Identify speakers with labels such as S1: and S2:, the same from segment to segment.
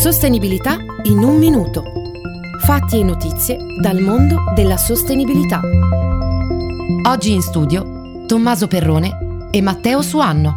S1: Sostenibilità in un minuto. Fatti e notizie dal mondo della sostenibilità. Oggi in studio Tommaso Perrone e Matteo Suanno.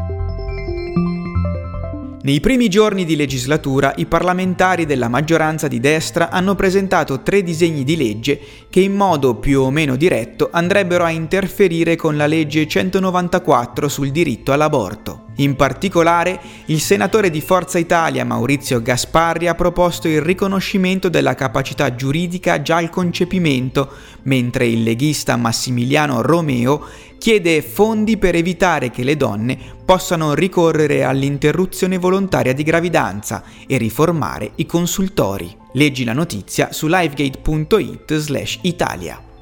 S2: Nei primi giorni di legislatura i parlamentari della maggioranza di destra hanno presentato tre disegni di legge che in modo più o meno diretto andrebbero a interferire con la legge 194 sul diritto all'aborto. In particolare, il senatore di Forza Italia Maurizio Gasparri ha proposto il riconoscimento della capacità giuridica già al concepimento, mentre il leghista Massimiliano Romeo chiede fondi per evitare che le donne possano ricorrere all'interruzione volontaria di gravidanza e riformare i consultori. Leggi la notizia su livegate.it/italia.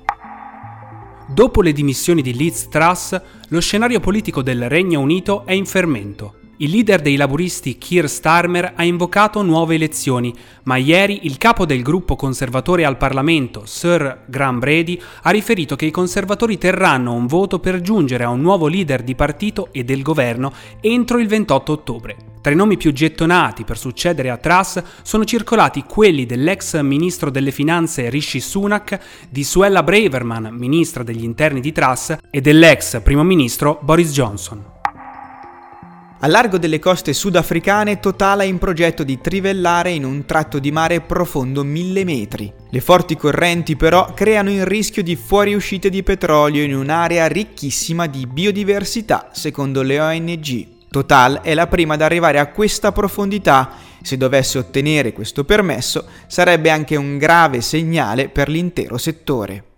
S3: Dopo le dimissioni di Liz Truss, lo scenario politico del Regno Unito è in fermento. Il leader dei laburisti Keir Starmer ha invocato nuove elezioni, ma ieri il capo del gruppo conservatore al Parlamento, Sir Graham Brady, ha riferito che i conservatori terranno un voto per giungere a un nuovo leader di partito e del governo entro il 28 ottobre. Tra i nomi più gettonati per succedere a Truss sono circolati quelli dell'ex ministro delle finanze Rishi Sunak, di Suella Braverman, ministra degli interni di Truss, e dell'ex primo ministro Boris Johnson.
S2: A largo delle coste sudafricane Total ha in progetto di trivellare in un tratto di mare profondo mille metri. Le forti correnti però creano il rischio di fuoriuscite di petrolio in un'area ricchissima di biodiversità, secondo le ONG. Total è la prima ad arrivare a questa profondità. Se dovesse ottenere questo permesso, sarebbe anche un grave segnale per l'intero settore.